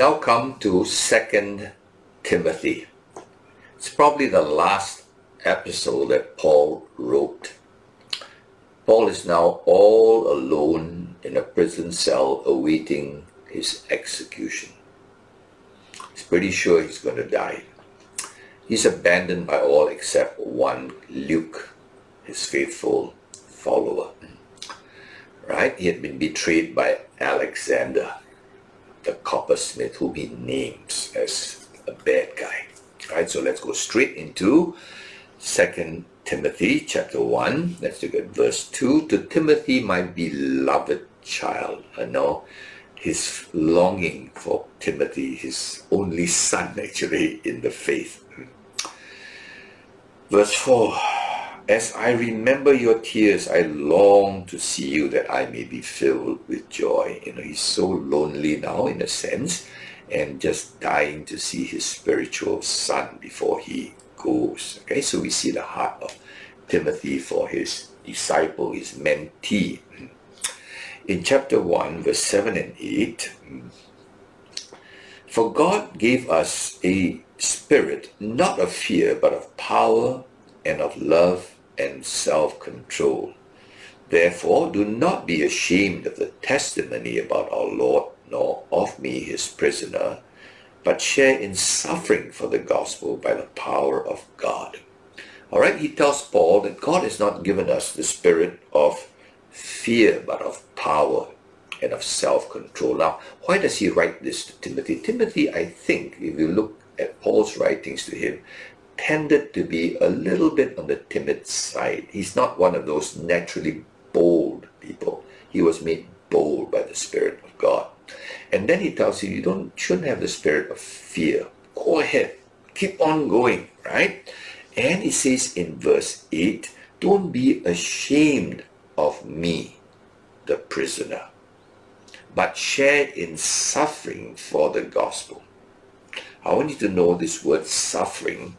now come to Second Timothy. It's probably the last epistle that Paul wrote. Paul is now all alone in a prison cell awaiting his execution. He's pretty sure he's going to die. He's abandoned by all except one, Luke, his faithful follower. Right? He had been betrayed by Alexander, the coppersmith, whom he names as a bad guy. Right? So let's go straight into Second Timothy chapter 1. Let's look at verse 2. To Timothy, my beloved child. I know his longing for Timothy, his only son actually in the faith. Verse 4 As I remember your tears, I long to see you that I may be filled with joy. You know, he's so lonely now in a sense and just dying to see his spiritual son before he goes. Okay, so we see the heart of Timothy for his disciple, his mentee. In chapter 1, verse 7 and 8, for God gave us a spirit not of fear, but of power and of love and self-control. Therefore, do not be ashamed of the testimony about our Lord, nor of me, his prisoner, but share in suffering for the gospel by the power of God. All right, he tells Paul that God has not given us the spirit of fear, but of power and of self-control. Now, why does he write this to Timothy? Timothy, I think, if you look at Paul's writings to him, tended to be a little bit on the timid side. He's not one of those naturally bold people. He was made bold by the Spirit of God. And then he tells you, you don't shouldn't have the spirit of fear. Go ahead. Keep on going, right? And he says in verse 8, don't be ashamed of me, the prisoner, but share in suffering for the gospel. I want you to know this word suffering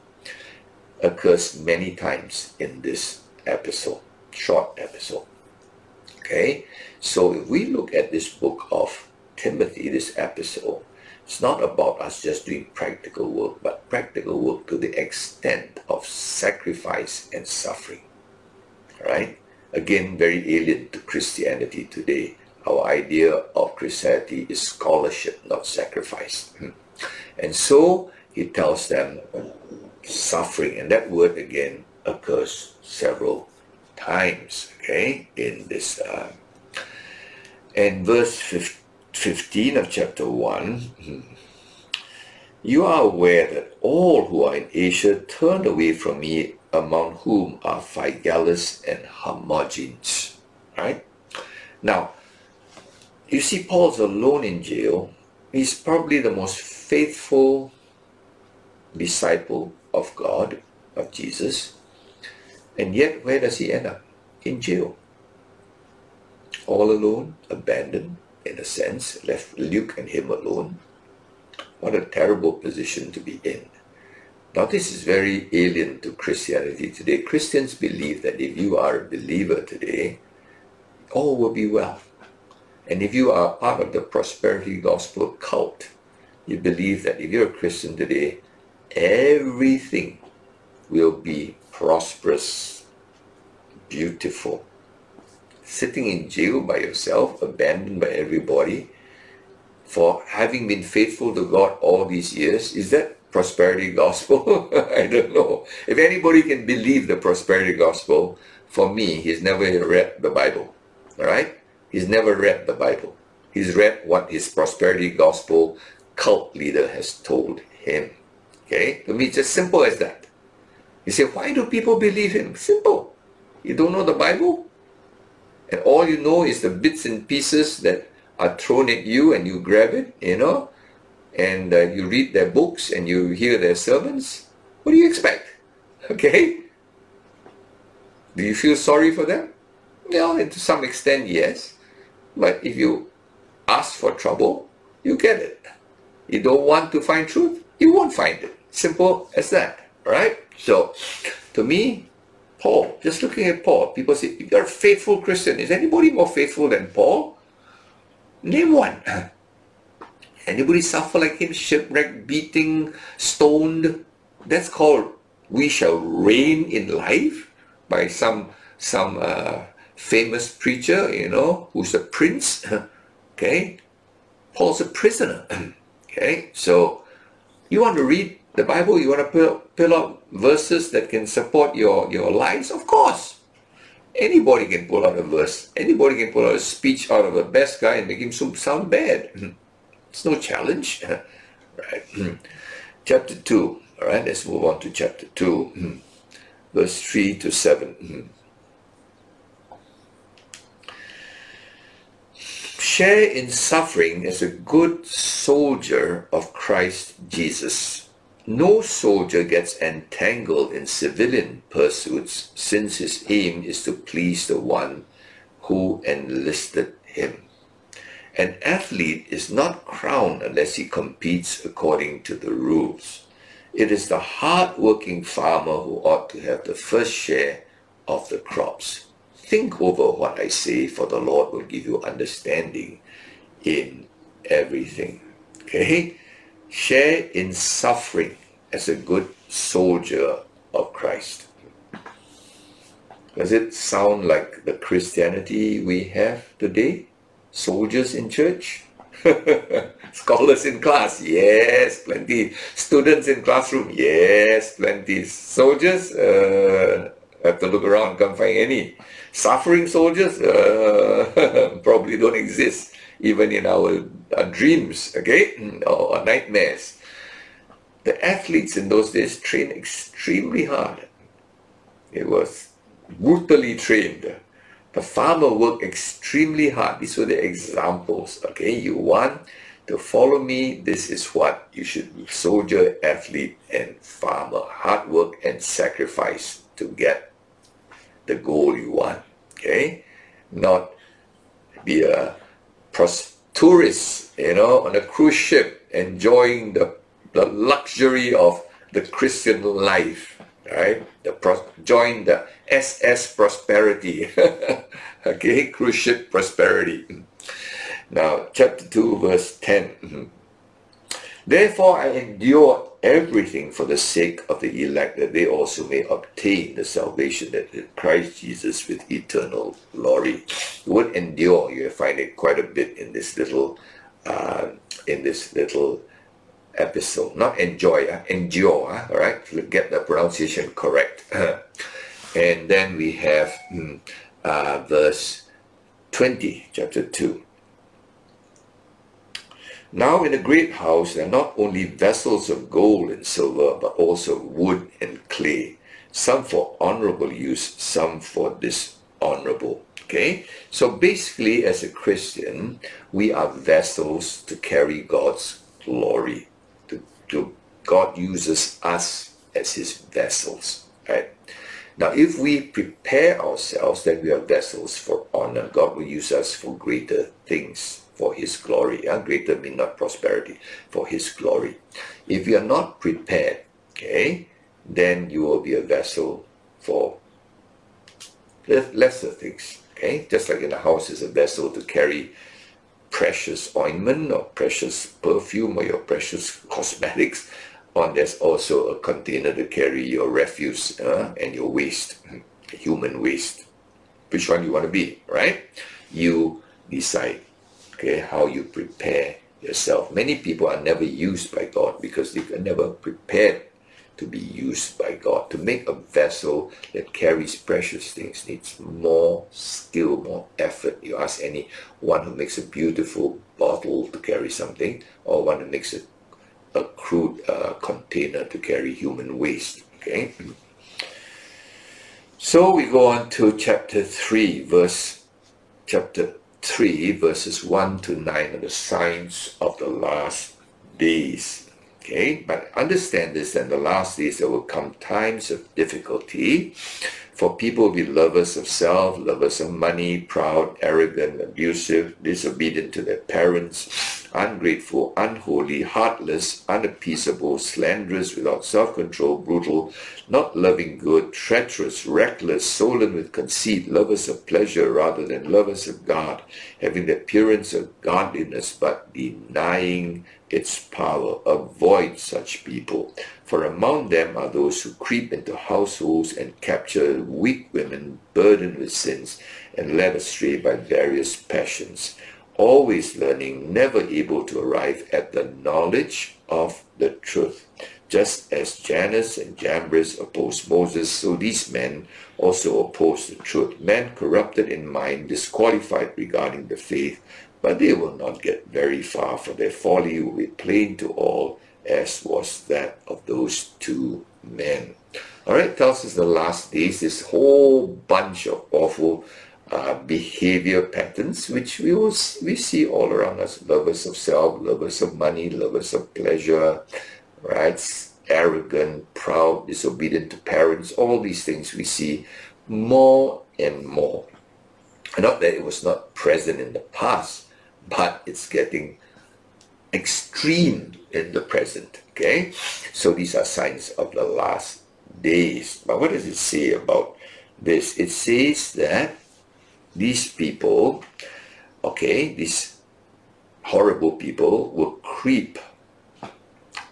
occurs many times in this epistle, short epistle. Okay, so if we look at this book of Timothy, this epistle, it's not about us just doing practical work, but practical work to the extent of sacrifice and suffering. Right? Again, very alien to Christianity today. Our idea of Christianity is scholarship, not sacrifice. Hmm. And so he tells them suffering, and that word again occurs several times, okay, in this. Uh, and verse 15 15 of chapter 1, hmm, you are aware that all who are in Asia turned away from me, among whom are Phygelus and Hermogenes. Right? Now, you see, Paul's alone in jail. He's probably the most faithful disciple of God, of Jesus. And yet, where does he end up? In jail. All alone, abandoned, in a sense, left Luke and him alone. What a terrible position to be in. Now, this is very alien to Christianity today. Christians believe that if you are a believer today, all will be well. And if you are part of the prosperity gospel cult, you believe that if you're a Christian today, everything will be prosperous, beautiful, sitting in jail by yourself, abandoned by everybody, for having been faithful to God all these years, is that prosperity gospel? I don't know. If anybody can believe the prosperity gospel, for me, he's never read the Bible. All right? He's never read the Bible. He's read what his prosperity gospel cult leader has told him. Okay? To me, it's as simple as that. You say, why do people believe him? Simple. You don't know the Bible? and all you know is the bits and pieces that are thrown at you and you grab it, you know, and uh, you read their books and you hear their sermons, what do you expect? Okay? Do you feel sorry for them? Well, to some extent, yes. But if you ask for trouble, you get it. You don't want to find truth, you won't find it. Simple as that, right? So, to me, Paul, just looking at Paul, people say, if you're a faithful Christian. Is anybody more faithful than Paul? Name one. Anybody suffer like him, shipwrecked, beating, stoned? That's called we shall reign in life by some some uh, famous preacher, you know, who's a prince. okay, Paul's a prisoner. okay, so you want to read the Bible? You want to pull, pull out verses that can support your your lives? Of course. Anybody can pull out a verse. Anybody can pull out a speech out of a best guy and make him sound bad. Mm-hmm. It's no challenge. right. Mm-hmm. chapter 2. All right, let's move on to chapter 2, mm-hmm. verse 3 to 7. Share in suffering as a good soldier of Christ Jesus. No soldier gets entangled in civilian pursuits since his aim is to please the one who enlisted him. An athlete is not crowned unless he competes according to the rules. It is the hard-working farmer who ought to have the first share of the crops. Think over what I say, for the Lord will give you understanding in everything. Okay? Share in suffering as a good soldier of Christ. Does it sound like the Christianity we have today? Soldiers in church? Scholars in class? Yes, plenty. Students in classroom? Yes, plenty. Soldiers? Uh, have to look around, can't find any. Suffering soldiers? Uh, probably don't exist even in our, dreams, okay, mm, or nightmares. The athletes in those days trained extremely hard. It was brutally trained the farmer worked extremely hard. These were the examples. Okay, you want to follow me, this is what you should be. Soldier, athlete, and farmer. Hard work and sacrifice to get the goal you want. Okay? Not be a tourist, you know, on a cruise ship, enjoying the, the luxury of the Christian life. Right? The pro- join the SS Prosperity. okay, cruise ship prosperity. Now, chapter 2, verse 10. Mm-hmm. Therefore, I endure everything for the sake of the elect, that they also may obtain the salvation that is Christ Jesus with eternal glory. The word endure, you find it quite a bit in this little, uh, in this little epistle. Not enjoy, uh, endure, uh, all right? Get the pronunciation correct. And then we have mm, uh, verse 20, chapter 2. Now in a great house there are not only vessels of gold and silver, but also wood and clay, some for honorable use, some for dishonorable. Okay? So basically, as a Christian, we are vessels to carry God's glory. To, to God uses us as his vessels. Right? Now, if we prepare ourselves, then we are vessels for honor. God will use us for greater things, for His glory. Yeah? Greater mean not prosperity, for His glory. If you are not prepared, okay, then you will be a vessel for lesser things. Okay, just like in a house is a vessel to carry precious ointment or precious perfume or your precious cosmetics on there's also a container to carry your refuse uh, and your waste, human waste. Which one you want to be, right? You decide, okay, how you prepare yourself. Many people are never used by God because they are never prepared to be used by God. To make a vessel that carries precious things needs more skill, more effort. You ask anyone who makes a beautiful bottle to carry something or one who makes a a crude uh, container to carry human waste. Okay. So we go on to chapter 3, verse chapter 3, verses 1 to 9 are the signs of the last days. Okay, but understand this that in the last days there will come times of difficulty, for people will be lovers of self, lovers of money, proud, arrogant, abusive, disobedient to their parents, ungrateful, unholy, heartless, unappeasable, slanderous, without self-control, brutal, not loving good, treacherous, reckless, swollen with conceit, lovers of pleasure rather than lovers of God, having the appearance of godliness but denying its power. Avoid such people, for among them are those who creep into households and capture weak women burdened with sins and led astray by various passions always learning, never able to arrive at the knowledge of the truth. Just as Jannes and Jambres opposed Moses, so these men also opposed the truth. Men corrupted in mind, disqualified regarding the faith, but they will not get very far, for their folly will be plain to all, as was that of those two men. All right, tells us the last days, this whole bunch of awful uh, behavior patterns, which we we see all around us: lovers of self, lovers of money, lovers of pleasure, right? Arrogant, proud, disobedient to parents. All these things we see more and more. Not that it was not present in the past, but it's getting extreme in the present. Okay, so these are signs of the last days. But what does it say about this? It says that these people, okay, these horrible people will creep,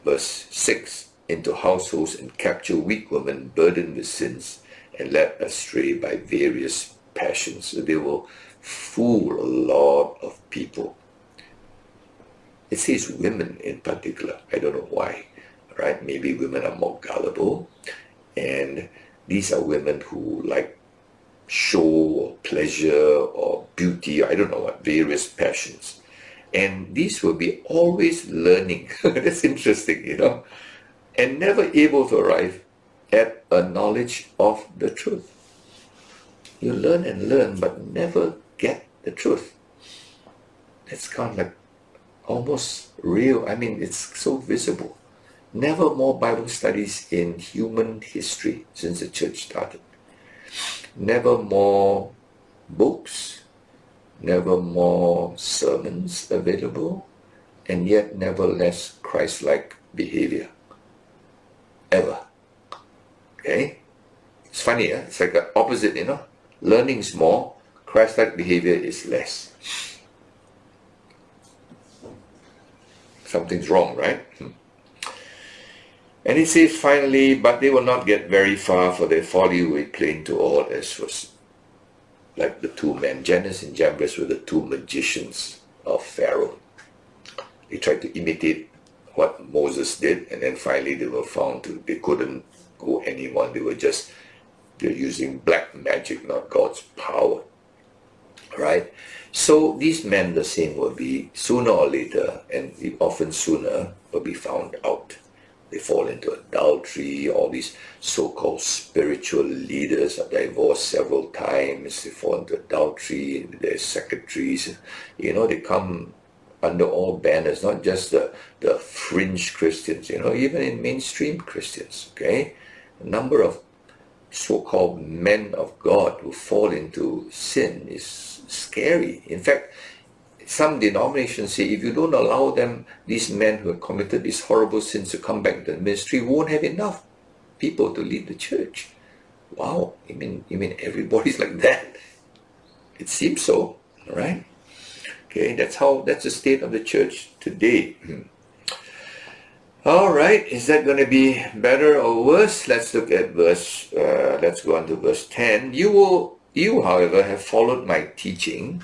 verse 6, into households and capture weak women burdened with sins and led astray by various passions. So they will fool a lot of people. It says women in particular. I don't know why, right? Maybe women are more gullible. And these are women who like show or pleasure or beauty, I don't know what, various passions. And these will be always learning. That's interesting, you know, and never able to arrive at a knowledge of the truth. You learn and learn, but never get the truth. It's kind of like almost real. I mean, it's so visible. Never more Bible studies in human history since the church started never more books, never more sermons available, and yet never less Christ-like behavior. Ever. Okay? It's funny, eh? it's like the opposite, you know. Learning is more, Christ-like behavior is less. Something's wrong, right? Hmm. And he says finally, but they will not get very far, for their folly will plain to all, as was like the two men. Jannes and Jambres were the two magicians of Pharaoh. They tried to imitate what Moses did, and then finally they were found to, they couldn't go anymore. They were just, they're using black magic, not God's power. Right? So these men, the same will be sooner or later, and often sooner, will be found out. They fall into adultery. All these so-called spiritual leaders are divorced several times. They fall into adultery. Their secretaries, you know, they come under all banners, not just the, the fringe Christians, you know, even in mainstream Christians, okay? A number of so-called men of God who fall into sin is scary. In fact, some denominations say if you don't allow them, these men who have committed these horrible sins to come back to the ministry, won't have enough people to lead the church. Wow, you mean you mean everybody's like that? It seems so, right? Okay, that's how that's the state of the church today. All right, is that going to be better or worse? Let's look at verse. Uh, let's go on to verse ten. You will, you, however, have followed my teaching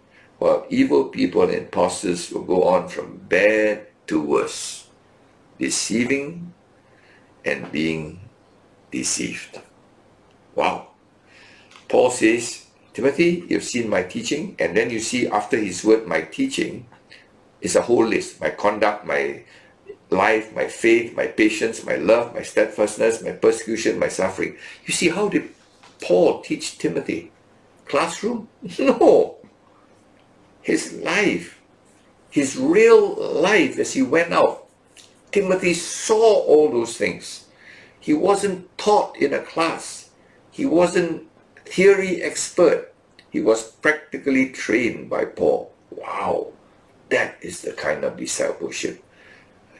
while evil people and impostors will go on from bad to worse, deceiving and being deceived. Wow. Paul says, Timothy, you've seen my teaching, and then you see after his word, my teaching, It's a whole list. My conduct, my life, my faith, my patience, my love, my steadfastness, my persecution, my suffering. You see, how did Paul teach Timothy? Classroom? No. His life, his real life as he went out. Timothy saw all those things. He wasn't taught in a class. He wasn't theory expert. He was practically trained by Paul. Wow. That is the kind of discipleship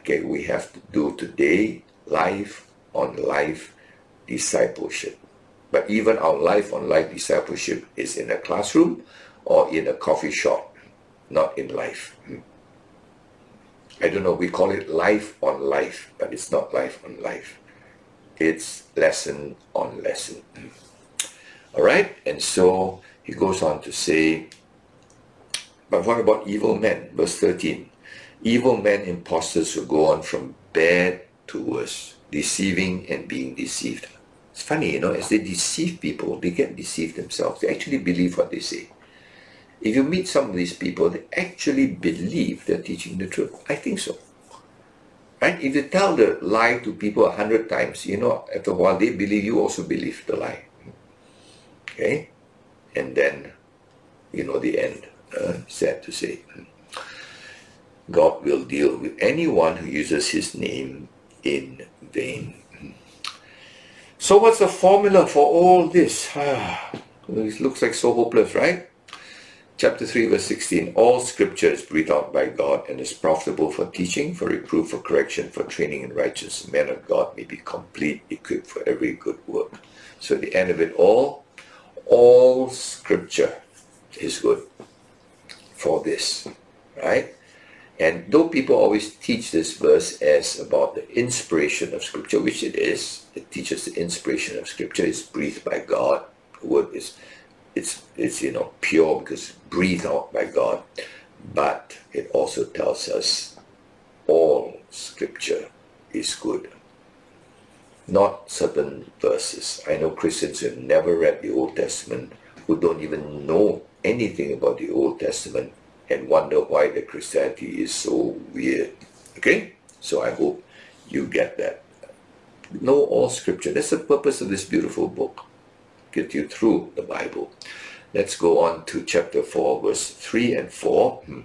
okay, we have to do today life on life discipleship. But even our life on life discipleship is in a classroom or in a coffee shop, not in life. I don't know, we call it life on life, but it's not life on life. It's lesson on lesson. All right, and so he goes on to say, but what about evil men? Verse 13 evil men impostors who go on from bad to worse, deceiving and being deceived. It's funny, you know, as they deceive people, they get deceived themselves. They actually believe what they say. If you meet some of these people, they actually believe they're teaching the truth. I think so. Right? If you tell the lie to people a hundred times, you know, after a while they believe you also believe the lie. Okay? And then, you know, the end. Uh, sad to say. God will deal with anyone who uses his name in vain. So what's the formula for all this? it looks like so hopeless, right? Chapter 3 verse 16, all scripture is breathed out by God and is profitable for teaching, for reproof, for correction, for training in righteousness. Men of God may be complete, equipped for every good work. So at the end of it all, all scripture is good for this, right? And though people always teach this verse as about the inspiration of Scripture, which it is, it teaches the inspiration of Scripture is breathed by God. The word is, it's it's you know pure because breathed out by God, but it also tells us all Scripture is good. Not certain verses. I know Christians who have never read the Old Testament who don't even know anything about the Old Testament and wonder why the Christianity is so weird. Okay? So I hope you get that. Know all scripture. That's the purpose of this beautiful book. Get you through the Bible. Let's go on to chapter 4, verse 3 and 4. Hmm.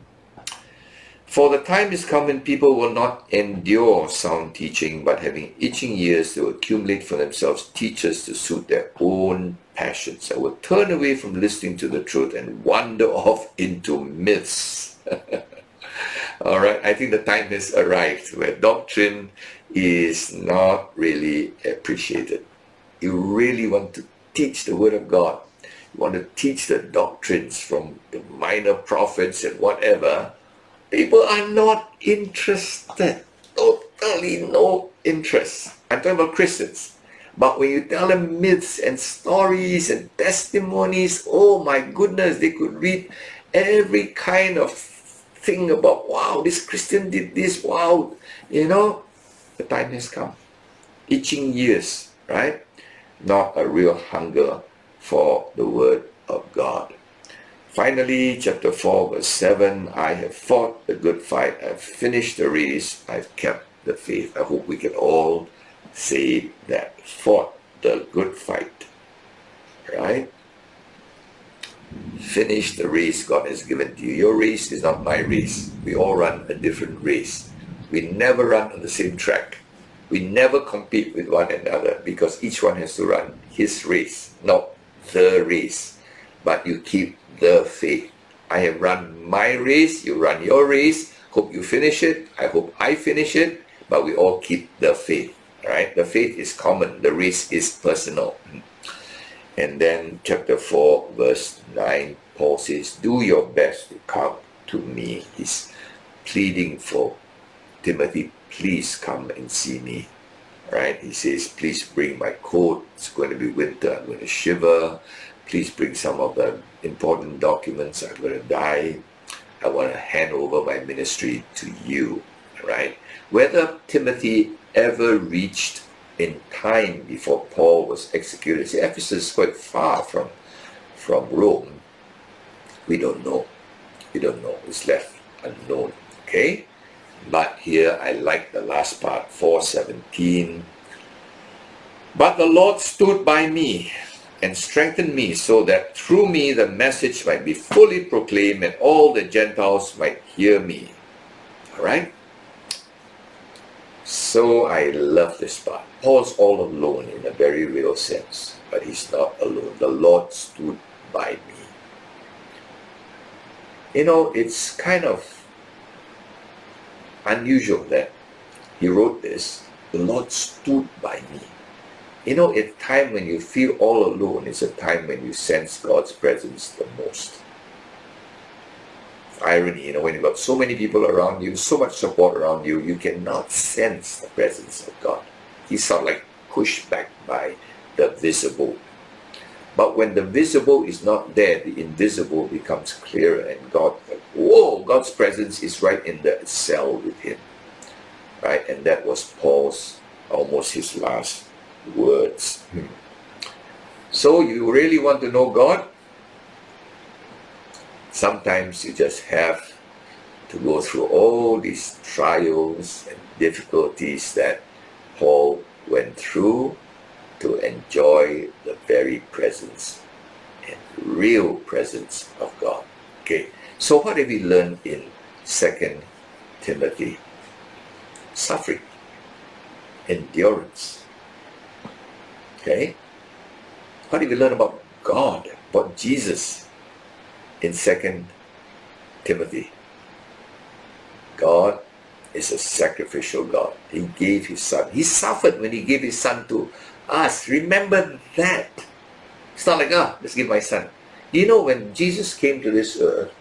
For the time is come when people will not endure sound teaching, but having itching ears, they will accumulate for themselves teachers to suit their own passions. I will turn away from listening to the truth and wander off into myths. All right, I think the time has arrived where doctrine is not really appreciated. You really want to teach the Word of God. You want to teach the doctrines from the minor prophets and whatever people are not interested. Totally no interest. I'm talking about Christians. But when you tell them myths and stories and testimonies, oh my goodness, they could read every kind of thing about, wow, this Christian did this, wow, you know, the time has come. Itching ears, right? Not a real hunger for the word of God. Finally, chapter 4, verse 7 I have fought the good fight, I've finished the race, I've kept the faith. I hope we can all say that. Fought the good fight. Right? Finish the race God has given to you. Your race is not my race. We all run a different race. We never run on the same track. We never compete with one another because each one has to run his race, not the race. But you keep the faith. I have run my race, you run your race. Hope you finish it. I hope I finish it. But we all keep the faith. Right? The faith is common. The race is personal. And then chapter 4, verse 9, Paul says, Do your best to come to me. He's pleading for Timothy, please come and see me. Right? He says, please bring my coat. It's going to be winter. I'm going to shiver. Please bring some of the important documents. I'm going to die. I want to hand over my ministry to you. Right? Whether Timothy ever reached in time before Paul was executed. See, Ephesus is quite far from, from Rome. We don't know. We don't know. It's left unknown. Okay? But here I like the last part, 417. But the Lord stood by me and strengthened me so that through me the message might be fully proclaimed and all the Gentiles might hear me. All right? So I love this part. Paul's all alone in a very real sense, but he's not alone. The Lord stood by me. You know, it's kind of unusual that he wrote this. The Lord stood by me. You know, it's time when you feel all alone, it's a time when you sense God's presence the most. Irony, you know, when you've got so many people around you, so much support around you, you cannot sense the presence of God. He's sort of like pushed back by the visible. But when the visible is not there, the invisible becomes clearer, and God, whoa, God's presence is right in the cell with him. Right? And that was Paul's almost his last words. Hmm. So you really want to know God? Sometimes you just have to go through all these trials and difficulties that Paul went through to enjoy the very presence and real presence of God. Okay, so what have we learned in Second Timothy? Suffering, endurance, Okay? What did we learn about God, about Jesus in Second Timothy? God is a sacrificial God. He gave his son. He suffered when he gave his son to us. Remember that. It's not like, ah, let's give my son. You know, when Jesus came to this earth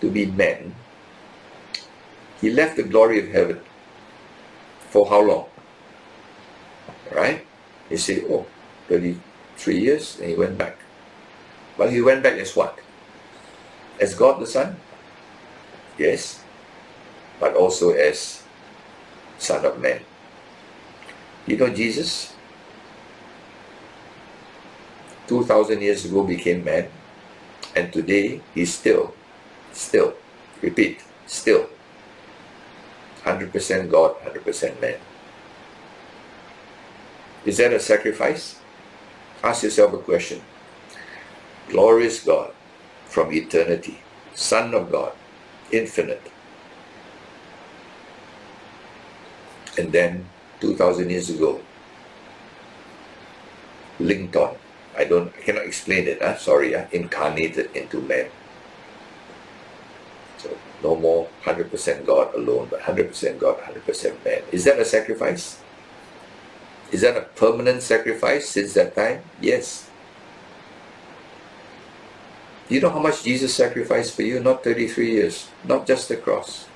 to be man, he left the glory of heaven. For how long? Right? He said, oh, 33 years, and he went back. But he went back as what? As God the Son? Yes. But also as Son of Man. You know Jesus? 2,000 years ago became man. And today he's still, still, repeat, still 100% God, 100% man. Is that a sacrifice? Ask yourself a question. Glorious God from eternity, Son of God, infinite. And then 2000 years ago, linked on. I don't I cannot explain it, huh? sorry, ah. huh? incarnated into man. So no more 100% God alone, but 100% God, 100% man. Is that a sacrifice? Is that a permanent sacrifice since that time? Yes. You know how much Jesus sacrificed for you? Not 33 years, not just the cross,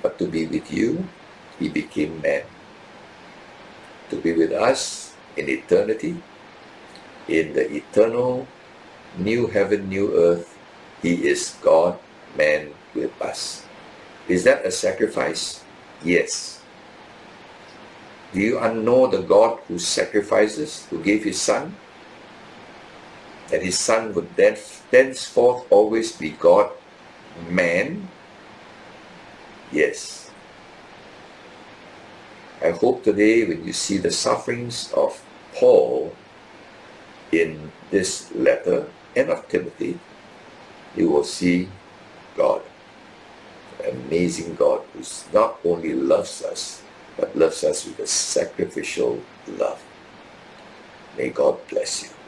but to be with you, he became man. To be with us in eternity, in the eternal new heaven, new earth, he is God, man with us. Is that a sacrifice? Yes. Do you know the God who sacrifices, who gave his son? That his son would then, thenceforth always be God, man? Yes. I hope today when you see the sufferings of Paul in this letter and of Timothy, you will see God, amazing God who not only loves us, but loves us with a sacrificial love. May God bless you.